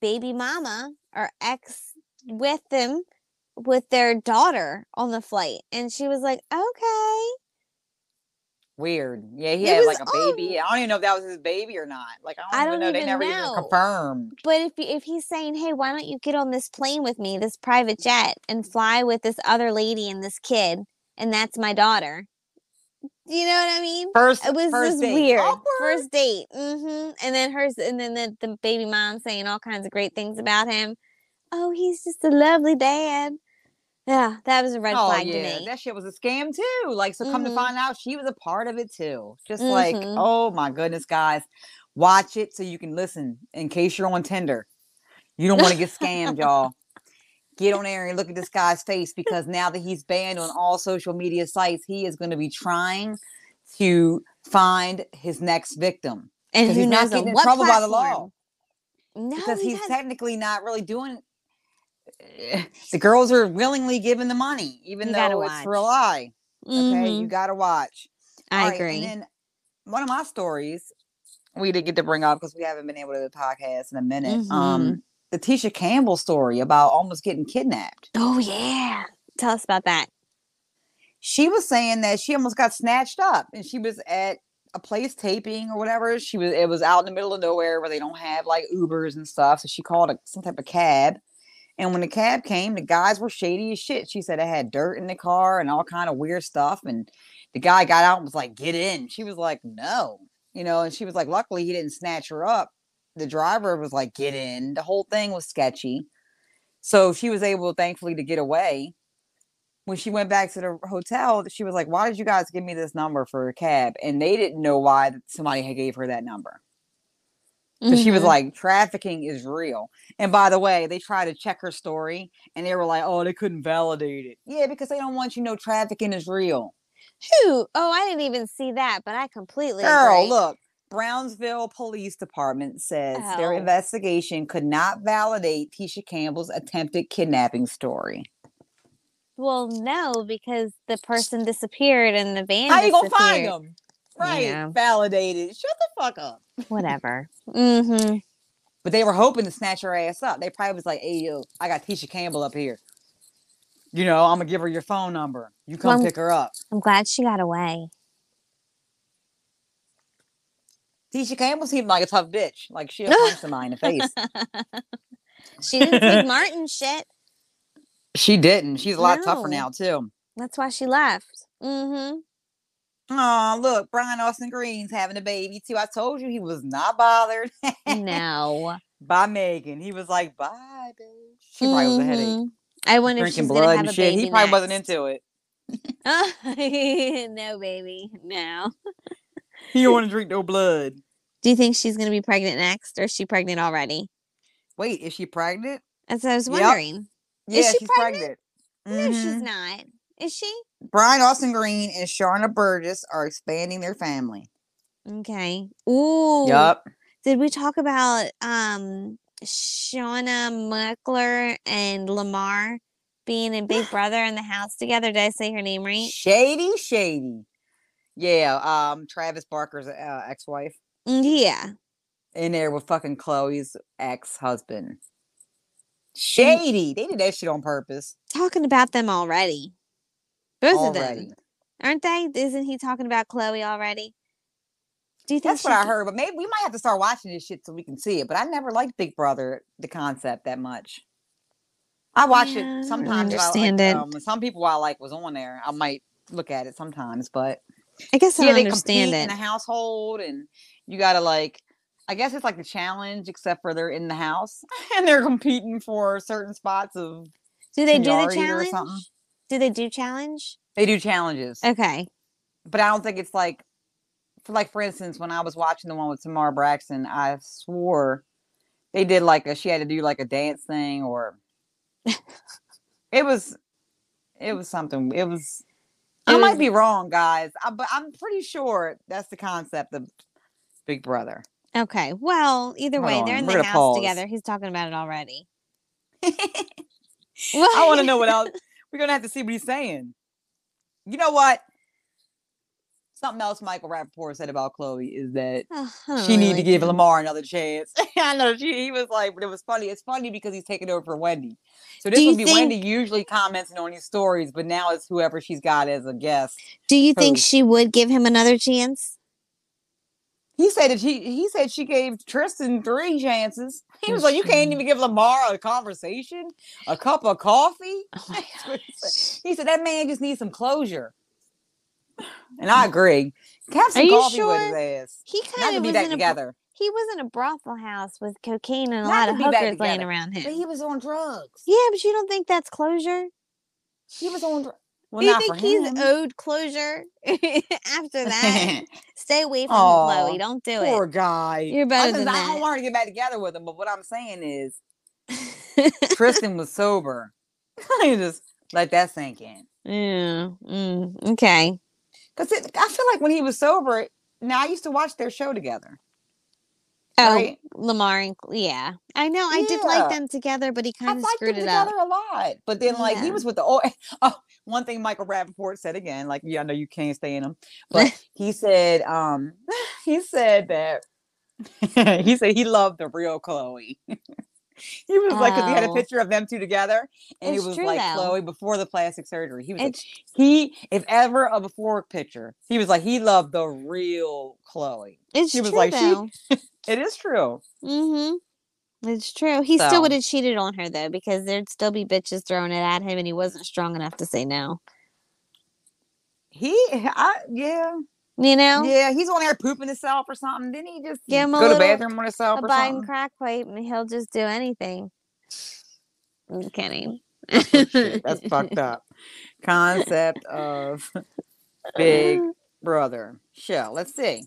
baby mama or ex with them with their daughter on the flight. And she was like, okay. Weird. Yeah, he had was like a baby. I don't even know if that was his baby or not. Like I I don't, even don't know. They never know. even confirmed. But if if he's saying, "Hey, why don't you get on this plane with me, this private jet, and fly with this other lady and this kid, and that's my daughter," you know what I mean? First, It was first just date. weird. Awkward. First date, Mm-hmm. and then hers, and then the, the baby mom saying all kinds of great things about him. Oh, he's just a lovely dad. Yeah, that was a red oh flag yeah, to me. that shit was a scam too. Like, so come to Mhm. find out, she was a part of it too. Just like, Mhm. oh my goodness, guys, watch it so you can listen in case you're on Tinder. You don't want to get scammed, y'all. Get on there and look at this guy's face because now that he's banned on all social media sites, he is going to be trying to find his next victim And who he's not knows on getting in trouble by the law. No, because he he's has- technically not really doing. Eh, The girls are willingly giving the money, even You gotta though it's for a lie. Okay, you Mhm, got to watch. I All right, agree. And then one of my stories we didn't get to bring up because we haven't been able to do the podcast in a minute. Mm-hmm. Um, the Tisha Campbell story about almost getting kidnapped. oh yeah, tell us about that. She was saying that she almost got snatched up, and she was at a place taping or whatever. She was it was out in the middle of nowhere where they don't have like Ubers and stuff. So she called a, some type of cab. And when the cab came, the guys were shady as shit. She said it had dirt in the car and all kind of weird stuff. And the guy got out and was like, "Get in." She was like, "No," you know. And she was like, "Luckily, he didn't snatch her up." The driver was like, "Get in." The whole thing was sketchy. So she was able, thankfully, to get away. When she went back to the hotel, she was like, "Why did you guys give me this number for a cab?" And they didn't know why somebody had gave her that number. So she was Mhm. like, trafficking is real. And by the way, they tried to check her story and they were like, oh, they couldn't validate it. Yeah, because they don't want you to know trafficking is real. Who? Oh, I didn't even see that, but I completely Girl, agree. look, Brownsville Police Department says their Oh. investigation could not validate Tisha Campbell's attempted kidnapping story. Well, no, because the person disappeared and the van How you gonna find them? Right, Yeah. validated. Shut the fuck up. Whatever. Mm-hmm. But they were hoping to snatch her ass up. They probably was like, hey, yo, I got Tisha Campbell up here. You know, I'm gonna give her your phone number. You come Well, pick her up. I'm glad she got away. Tisha Campbell seemed like a tough bitch. Like she'll punch somebody in the face. She didn't take Martin shit. She didn't. She's a lot tougher now too. That's why she left. Mm-hmm. Oh, look, Brian Austin Green's having a baby too. I told you he was not bothered No. by Megan. He was like, "Bye, bitch." She probably was a headache, Mhm. I wonder if drinking she's gonna blood have and a shit. baby He probably wasn't into it. no, baby. No. He don't want to drink no blood. Do you think she's gonna be pregnant next, or is she pregnant already? Wait, is she pregnant? That's what I was Yep. wondering. Yeah, Is she she's pregnant? pregnant. No, she's Mhm. not. Is she? Brian Austin Green and Sharna Burgess are expanding their family. Okay. Ooh. Yup. Did we talk about um Shanna Moakler and Lamar being in Big Brother in the house together? Did I say her name right? Shady, shady. Yeah, um, Travis Barker's uh, ex-wife Mm, Yeah. in there with fucking Khloé's ex-husband. Shady. They did that shit on purpose. Talking about them already. Both of them. Aren't they? Isn't he talking about Khloé already? Do you think That's what I heard, but maybe we might have to start watching this shit so we can see it. But I never liked Big Brother, the concept that much. I watch Yeah, it sometimes. I understand like, it. Um, some people I like was on there. I might look at it sometimes, but I guess I yeah, don't they understand compete it. in the household, and you gotta like. I guess it's like the challenge, except for they're in the house and they're competing for certain spots of. Do they do the challenge? Do they do challenge? They do challenges, Okay. but I don't think it's like, for like for instance, when I was watching the one with Tamar Braxton, I swore they did like a she had to do like a dance thing or it was it was something it was It I might be wrong, guys, I, but I'm pretty sure that's the concept of Big Brother. Okay. Well, either Hold way, on, they're in we're the house pause. together. He's talking about it already. I want to know what else. We're gonna have to see what he's saying. You know what? something else Michael Rapaport said about Khloé is that Oh, she really need to give him. Lamar another chance. I know she he was like, but it was funny. It's funny because he's taking over for Wendy. So this would be think- Wendy usually commenting on these stories, but now it's whoever she's got as a guest. Do you think she would give him another chance? He said that she he said she gave Tristan three chances. He was like, You can't even give Lamar a conversation, a cup of coffee. Oh my That's what he said. He said that man just needs some closure. And I mm. agree. Have some you coffee with his ass. He kind of be was that in a together. he was in a brothel house with cocaine and a Not lot of hookers laying together. around But he was on drugs. Yeah, but you don't think that's closure? He was on drugs. Well, Do you think he's him. owed closure after that? Stay away from him, Khloé. Don't do it. Poor guy. You're better I, than I that. don't want to get back together with him, but what I'm saying is. Tristan was sober. you just let that sink in. yeah. Mm, okay. Because I feel like when he was sober, now I used to watch their show together. Oh, Right? Lamar and yeah, I know. I did like them together, but he kind of liked them screwed it up. together a lot. But then, like, he was with the oh, oh, one thing Michael Rapaport said again, like, yeah, I know you can't stay in him, but he said, um, he said that he said he loved the real Khloé. he was like, because he had a Oh. picture of them two together, and It's it was true, like though. Khloé before the plastic surgery. He was like, he, if ever a before picture, he was like, he loved the real Khloé. it's She was true like, she- though. It is true. Mm-hmm. It's true. He So- still would have cheated on her though, because there'd still be bitches throwing it at him, and he wasn't strong enough to say no. He, I, yeah, You know, yeah, he's on there pooping himself or something. Didn't he just Give him a go to bathroom on himself a or Biden something? crack pipe, and he'll just do anything. I'm kidding. Oh, shit, That's fucked up. Concept of Big Brother show. Let's see.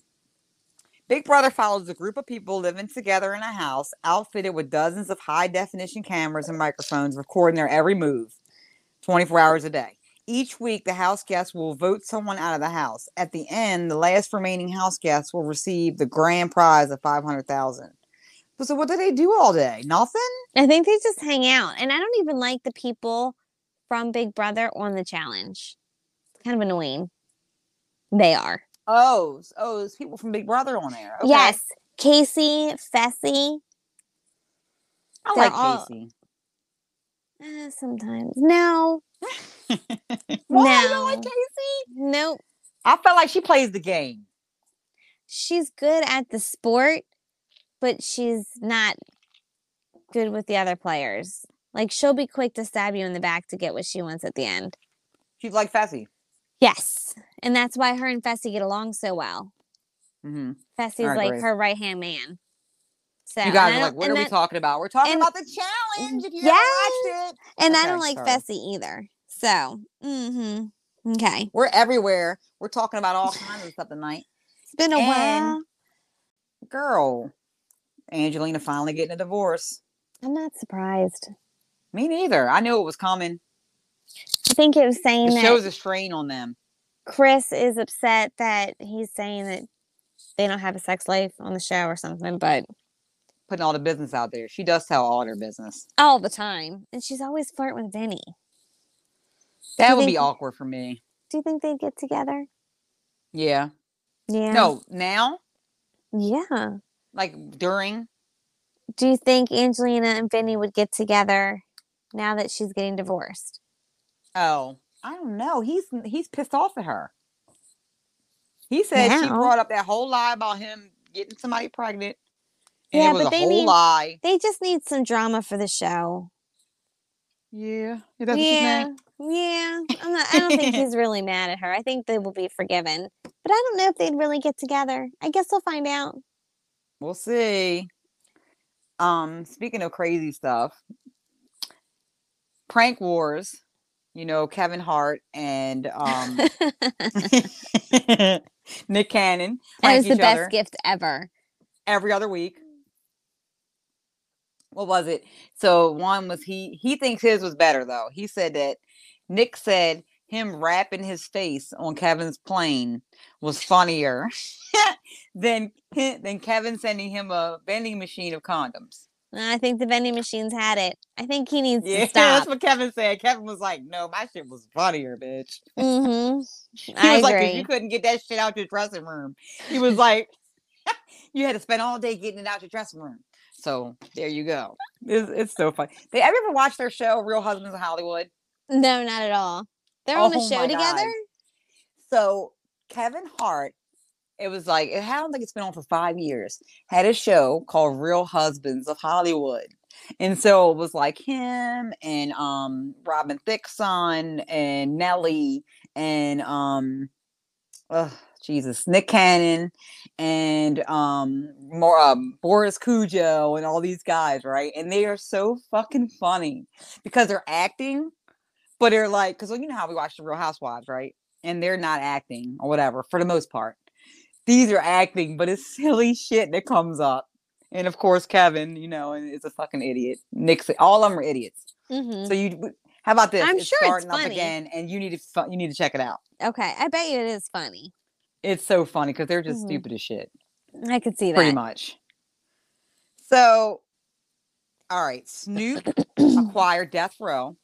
Big Brother follows a group of people living together in a house outfitted with dozens of high definition cameras and microphones recording their every move 24 hours a day. Each week, the house guests will vote someone out of the house. At the end, the last remaining house guests will receive the grand prize of 500000 So, what do they do all day? Nothing? I think they just hang out, and I don't even like the people from Big Brother on the challenge. It's kind of annoying. They are. Oh, oh, there's people from Big Brother on there. Okay. Yes, Kaycee, Fessy. I they're like all- Kaycee. eh, sometimes no, Why you don't like No. Kaycee? nope. I felt like she plays the game. She's good at the sport, but she's not good with the other players. Like she'll be quick to stab you in the back to get what she wants at the end. She's like Fessy. Yes, and that's why her and Fessy get along so well. hmm Fessy's like agree. her right hand man. So You guys are like, what are we talking about? We're talking and- about the challenge. If you Yes. watched it, And I don't like sorry. Fessy either. So, mm-hmm. Okay. we're everywhere. We're talking about all kinds of stuff tonight. It's been a And- while. Girl, Angelina finally getting a divorce. I'm not surprised. Me neither. I knew it was coming. I think it was saying It that shows a strain on them. Chris is upset that he's saying that they don't have a sex life on the show or something, but Putting all the business out there. She does tell all her business. all the time. And she's always flirting with Vinny. That would be awkward for me. Do you think they'd get together? Yeah. Yeah. No, now, Yeah. like during. Do you think Angelina and Vinny would get together now that she's getting divorced? Oh, I don't know. He's he's pissed off at her. He said she brought up that whole lie about him getting somebody pregnant. And Yeah, it was but a they whole need- lie. They just need some drama for the show. Yeah. Yeah. Yeah. I'm not I don't think he's really mad at her. I think they will be forgiven. But I don't know if they'd really get together. I guess we'll find out. We'll see. Um, speaking of crazy stuff, prank wars. You know, Kevin Hart and um Nick Cannon That was the best other gift ever. every other week. What was it? So one was he he thinks his was better though. He said that Nick said him wrapping his face on Kevin's plane was funnier than than Kevin sending him a vending machine of condoms. I think the vending machines had it. I think he needs Yeah, to stop. that's what Kevin said. Kevin was like, "No, my shit was funnier, bitch." Mm-hmm. He I was like, agree. "You couldn't get that shit out your dressing room." He was like, "You had to spend all day getting it out your dressing room." So there you go. It's, it's so funny. They have you ever watched their show, Real Husbands of Hollywood? No, not at all. They're on a Oh show my God. together. So Kevin Hart, it was like I don't think it's been on for five years. Had a show called Real Husbands of Hollywood, and so it was like him and um Robin Thicke's son and Nelly and um, ugh, Jesus, Nick Cannon and um more um, Boris Kodjoe and all these guys, right? And they are so fucking funny because they're acting, but they're like, because you know how we watch the Real Housewives, right? And they're not acting or whatever for the most part. These are acting, but it's silly shit that comes up. And of course, Kevin, you know, is a fucking idiot. Nick's all of them are idiots. hmm So you, how about this? I'm it's sure it's starting up funny. again, and you need to you need to check it out. Okay, I bet you it is funny. It's so funny because they're just Mhm. stupid as shit. I could see that pretty much. So, all right, Snoop acquired Death Row.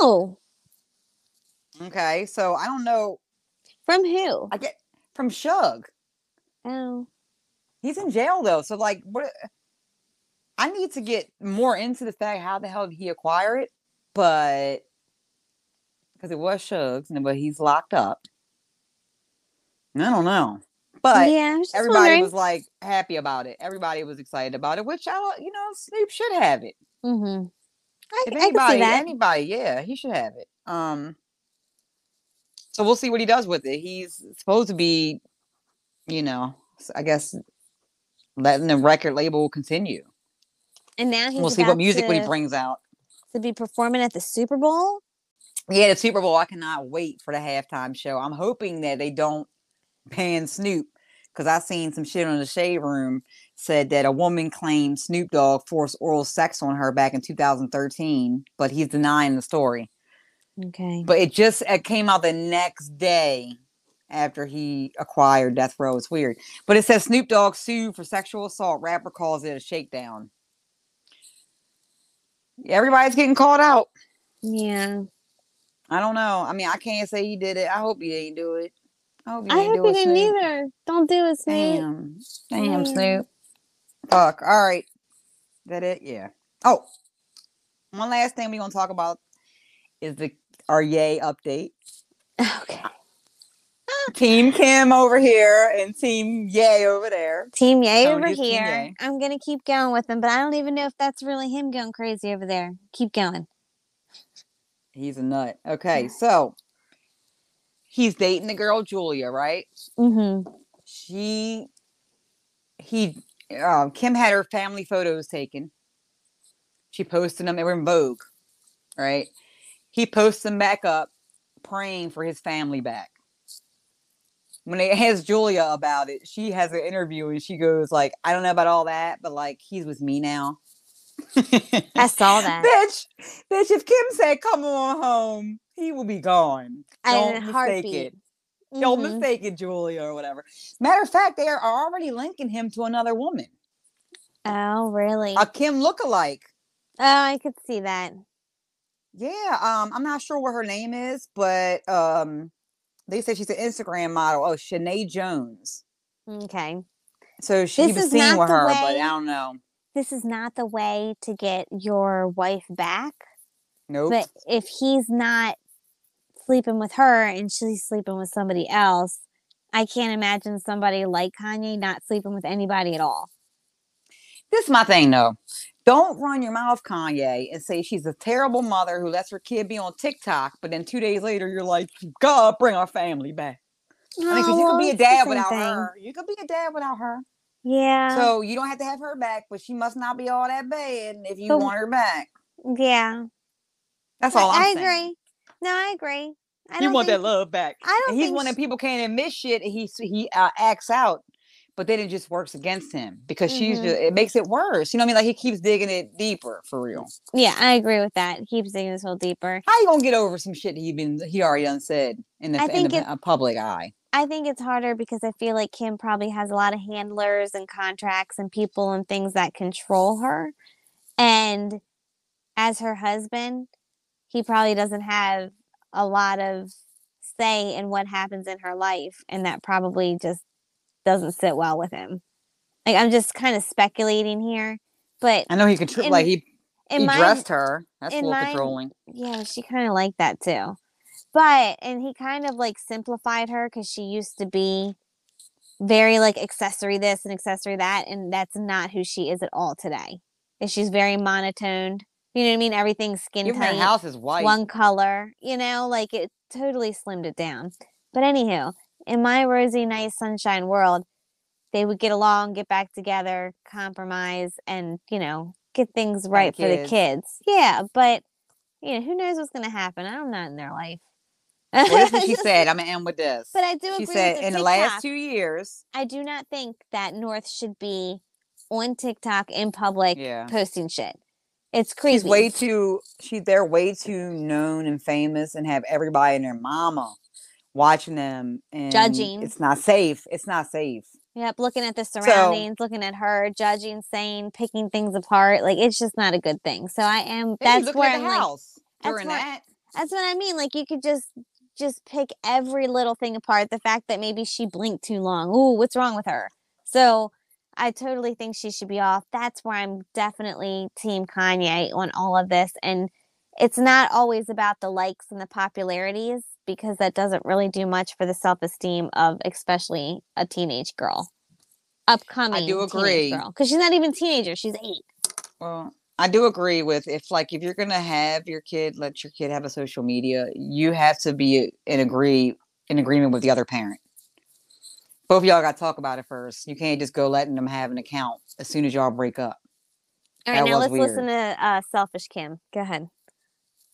Oh, Okay, so I don't know. from who? I get from Suge. Oh, He's in jail though, so like, what? I need to get more into the fact how the hell did he acquire it, but because it was Suge's, and but he's locked up. I don't know, but yeah. Was everybody wondering. was like happy about it. Everybody was excited about it, which I, you know, Snoop should have it. hmm I, if I can see anybody, that. anybody, yeah, he should have it. Um, so we'll see what he does with it. He's supposed to be, you know, I guess letting the record label continue. and now he's we'll see what music to, what he brings out. to be performing at the Super Bowl. Yeah, the Super Bowl. I cannot wait for the halftime show. I'm hoping that they don't ban Snoop because I seen some shit on the Shade Room said that a woman claimed Snoop Dogg forced oral sex on her back in 2013, but he's denying the story. Okay. But it just it came out the next day after he acquired Death Row. It's weird. But it says Snoop Dogg sued for sexual assault. Rapper calls it a shakedown. Everybody's getting called out. yeah. I don't know. I mean, I can't say he did it. I hope he didn't do it. I hope he didn't hope do it. didn't either. Don't do it, Snoop. Damn. Damn, Damn. Snoop. Fuck. All right. That it? Yeah. Oh, one last thing we're gonna talk about is the our yay update. Okay. Team Kim over here and Team Yay over there. Team Yay over here. Yay. I'm gonna keep going with him, but I don't even know if that's really him going crazy over there. Keep going. He's a nut. Okay, so he's dating the girl Julia, right? Mm-hmm. She, he, uh, Kim had her family photos taken. She posted them. They were in Vogue, right? He posts them back up, praying for his family back. When they asked Julia about it, she has an interview and she goes like, "I don't know about all that, but like he's with me now." I saw that. bitch, bitch. If Kim said, "Come on home," he will be gone. Don't a mistake heartbeat. it. Don't Mhm. mistake it, Julia, or whatever. Matter of fact, they are already linking him to another woman, Oh, really? a Kim lookalike. oh, I could see that. Yeah, um, I'm not sure what her name is, but um, they said she's an Instagram model. Oh, Chaney Jones. Okay. So she This was seen with her, but I don't know. This is not the way to get your wife back. Nope. But if he's not sleeping with her and she's sleeping with somebody else, I can't imagine somebody like Kanye not sleeping with anybody at all. this is my thing though. Don't run your mouth, Kanye, and say she's a terrible mother who lets her kid be on TikTok, but then two days later you're like, God, bring our family back. I mean, because you could be a dad without her. You could be a dad without her. Yeah. So you don't have to have her back, but she must not be all that bad if you But- want her back. yeah. That's all I'm I, I saying. agree. No, I agree. I You want that love back. I don't And he's think one of people can't admit shit. and He he uh, acts out, but then it just works against him because she's Mhm. just it makes it worse. You know what I mean? Like he keeps digging it deeper for real. Yeah, I agree with that. He keeps digging this hole deeper. How you gonna get over some shit he been he already done said in the, I in the it- uh, public eye? I think it's harder because I feel like Kim probably has a lot of handlers and contracts and people and things that control her. And as her husband, he probably doesn't have a lot of say in what happens in her life. And that probably just doesn't sit well with him. Like, I'm just kind of speculating here. But I know he in- like he he dressed her. That's a little controlling. yeah, she kind of liked that too. But and he kind of like simplified her because she used to be very like accessory this and accessory that, and that's not who she is at all today. And she's very monotoned. You know what I mean? Everything's skin Even tight, house is white. one color. You know, like it totally slimmed it down. But anywho, in my rosy, nice sunshine world, they would get along, get back together, compromise, and you know, get things right for the kids. Yeah, but you know, who knows what's going to happen? I'm not in their life. Well, this what she said. I'm gonna end with this. But I do she agree said the in the last two years. I do not think that North should be on TikTok in public Yeah. posting shit. It's crazy. She's way too she they're way too known and famous and have everybody and their mama watching them and Judging. It's not safe. It's not safe. Yep, looking at the surroundings, looking at her, judging, saying, picking things apart. Like it's just not a good thing. So I am. That's where at I'm the like, house that's during where- That's what I mean. Like you could just just pick every little thing apart. The fact that maybe she blinked too long. Ooh, what's wrong with her? So I totally think she should be off. That's where I'm definitely team Kanye on all of this. And it's not always about the likes and the popularities because that doesn't really do much for the self esteem of especially a teenage girl. Upcoming I do agree. Because she's not even a teenager, she's eight. Well, I do agree with if like if you're gonna have your kid, let your kid have a social media, you have to be in agree in agreement with the other parent. Both of y'all gotta talk about it first. You can't just go letting them have an account as soon as y'all break up. All right, That now let's listen to uh, Selfish Kim. Go ahead.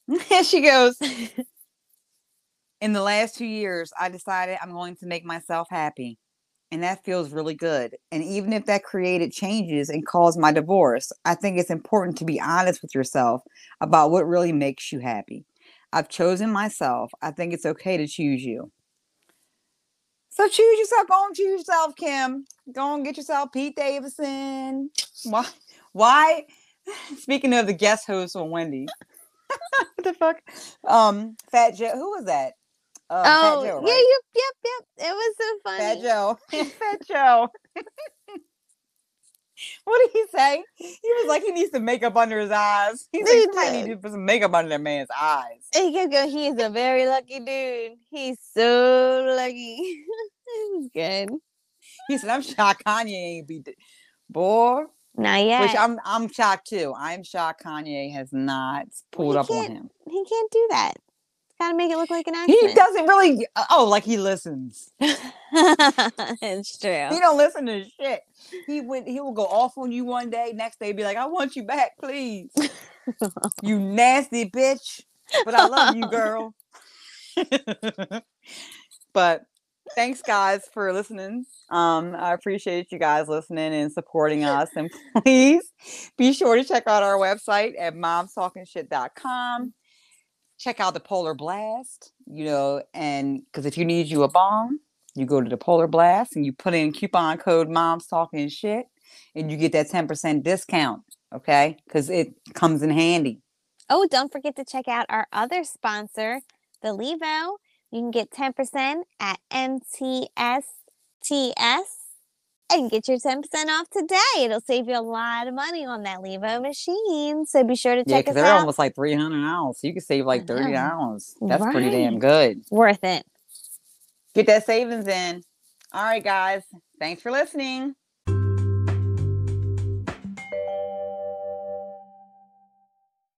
She goes, In the last two years, I decided I'm going to make myself happy. And that feels really good. And even if that created changes and caused my divorce, I think it's important to be honest with yourself about what really makes you happy. I've chosen myself. I think it's okay to choose you. So choose yourself. Go and choose yourself, Kim. Go and get yourself Pete Davidson. Why? Why? Speaking of the guest host on Wendy, what the fuck? Um, Fat Joe. Who was that? Uh, oh, Fat Joe, yeah, right? yep, yep, yep. It was so funny. Fat Joe. Fat Joe. what did he say? He was like, he needs some makeup under his eyes. He He said, somebody did. need to put some makeup under that man's eyes. He kept going, he is a very lucky dude. He's so lucky. good. He said, I'm shocked Kanye ain't beat the boy. Not yet. Which I'm I'm shocked too. I'm shocked Kanye has not pulled he up on him. he can't do that. Gotta make it look like an He doesn't really oh, like he listens. it's true. He don't listen to shit. He would he will go off on you one day, next day be like, I want you back, please. you nasty bitch. But I love you, girl. but thanks guys for listening. Um, I appreciate you guys listening and supporting us. And please be sure to check out our website at momstalkingshit.com. Check out the Polar Blast, you know, and because if you need you a bomb, you go to the Polar Blast and you put in coupon code Moms Talking Shit, and you get that ten percent discount. Okay, because it comes in handy. Oh, don't forget to check out our other sponsor, the Levo. You can get 10% at MTSTS and get your 10% off today. It'll save you a lot of money on that Levo machine. So be sure to Yeah, check because us they're out. almost like three hundred dollars. You can save like thirty know. dollars. That's pretty damn good. Worth it. Get that savings in. All right, guys. Thanks for listening.